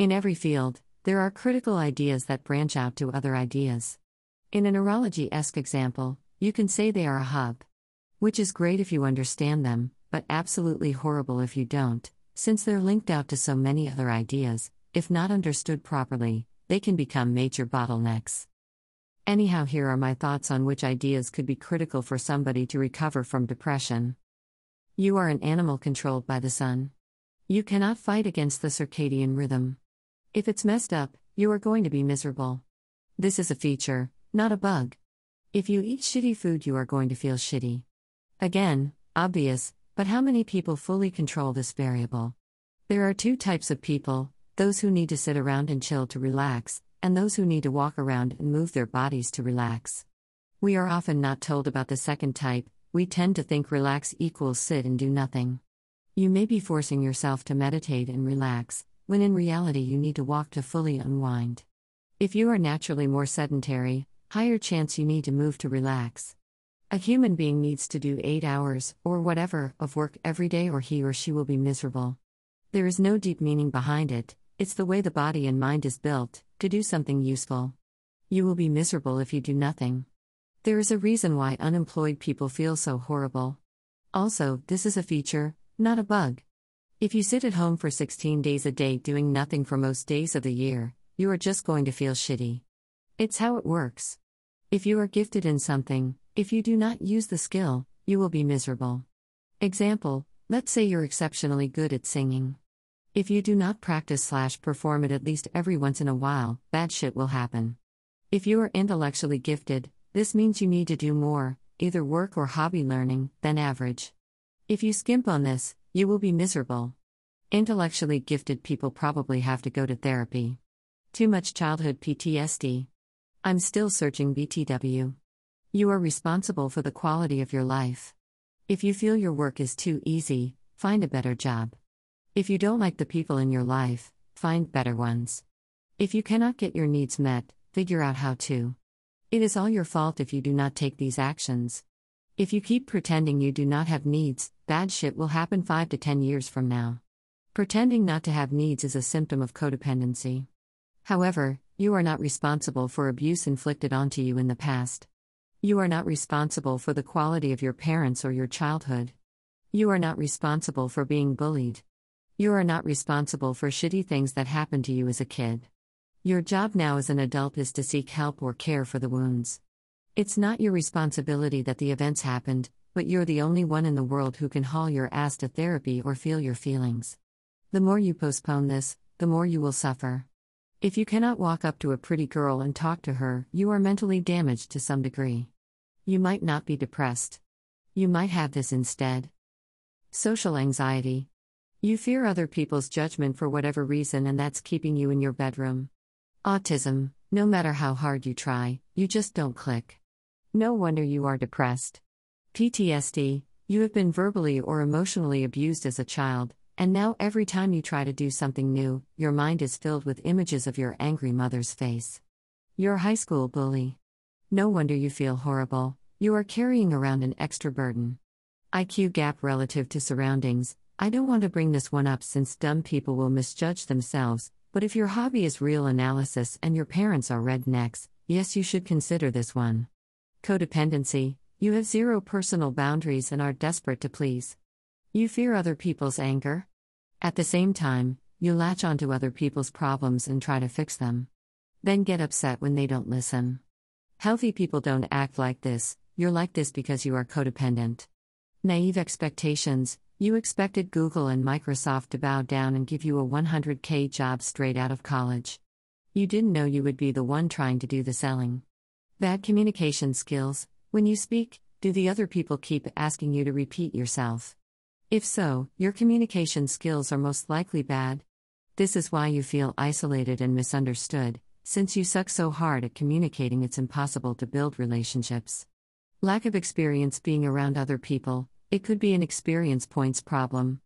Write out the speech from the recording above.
In every field, there are critical ideas that branch out to other ideas. In a neurology esque example, you can say they are a hub. Which is great if you understand them, but absolutely horrible if you don't, since they're linked out to so many other ideas, if not understood properly, they can become major bottlenecks. Anyhow, here are my thoughts on which ideas could be critical for somebody to recover from depression. You are an animal controlled by the sun. You cannot fight against the circadian rhythm. If it's messed up, you are going to be miserable. This is a feature, not a bug. If you eat shitty food, you are going to feel shitty. Again, obvious, but how many people fully control this variable? There are two types of people those who need to sit around and chill to relax, and those who need to walk around and move their bodies to relax. We are often not told about the second type, we tend to think relax equals sit and do nothing. You may be forcing yourself to meditate and relax, when in reality you need to walk to fully unwind. If you are naturally more sedentary, higher chance you need to move to relax. A human being needs to do 8 hours, or whatever, of work every day or he or she will be miserable. There is no deep meaning behind it, it's the way the body and mind is built to do something useful. You will be miserable if you do nothing. There is a reason why unemployed people feel so horrible. Also, this is a feature, not a bug. If you sit at home for 16 days a day doing nothing for most days of the year, you are just going to feel shitty. It's how it works. If you are gifted in something, if you do not use the skill, you will be miserable. Example Let's say you're exceptionally good at singing. If you do not practice slash perform it at least every once in a while, bad shit will happen. If you are intellectually gifted, this means you need to do more, either work or hobby learning, than average. If you skimp on this, you will be miserable. Intellectually gifted people probably have to go to therapy. Too much childhood PTSD. I'm still searching BTW. You are responsible for the quality of your life. If you feel your work is too easy, find a better job. If you don't like the people in your life, find better ones. If you cannot get your needs met, figure out how to. It is all your fault if you do not take these actions. If you keep pretending you do not have needs, bad shit will happen 5 to 10 years from now. Pretending not to have needs is a symptom of codependency. However, you are not responsible for abuse inflicted onto you in the past. You are not responsible for the quality of your parents or your childhood. You are not responsible for being bullied. You are not responsible for shitty things that happened to you as a kid. Your job now as an adult is to seek help or care for the wounds. It's not your responsibility that the events happened, but you're the only one in the world who can haul your ass to therapy or feel your feelings. The more you postpone this, the more you will suffer. If you cannot walk up to a pretty girl and talk to her, you are mentally damaged to some degree. You might not be depressed. You might have this instead. Social anxiety. You fear other people's judgment for whatever reason, and that's keeping you in your bedroom. Autism, no matter how hard you try, you just don't click. No wonder you are depressed. PTSD, you have been verbally or emotionally abused as a child, and now every time you try to do something new, your mind is filled with images of your angry mother's face. Your high school bully. No wonder you feel horrible, you are carrying around an extra burden. IQ gap relative to surroundings, I don't want to bring this one up since dumb people will misjudge themselves, but if your hobby is real analysis and your parents are rednecks, yes, you should consider this one. Codependency you have zero personal boundaries and are desperate to please. You fear other people's anger. At the same time, you latch onto other people's problems and try to fix them. Then get upset when they don't listen. Healthy people don't act like this, you're like this because you are codependent. Naive expectations you expected Google and Microsoft to bow down and give you a 100k job straight out of college. You didn't know you would be the one trying to do the selling. Bad communication skills. When you speak, do the other people keep asking you to repeat yourself? If so, your communication skills are most likely bad. This is why you feel isolated and misunderstood, since you suck so hard at communicating it's impossible to build relationships. Lack of experience being around other people, it could be an experience points problem.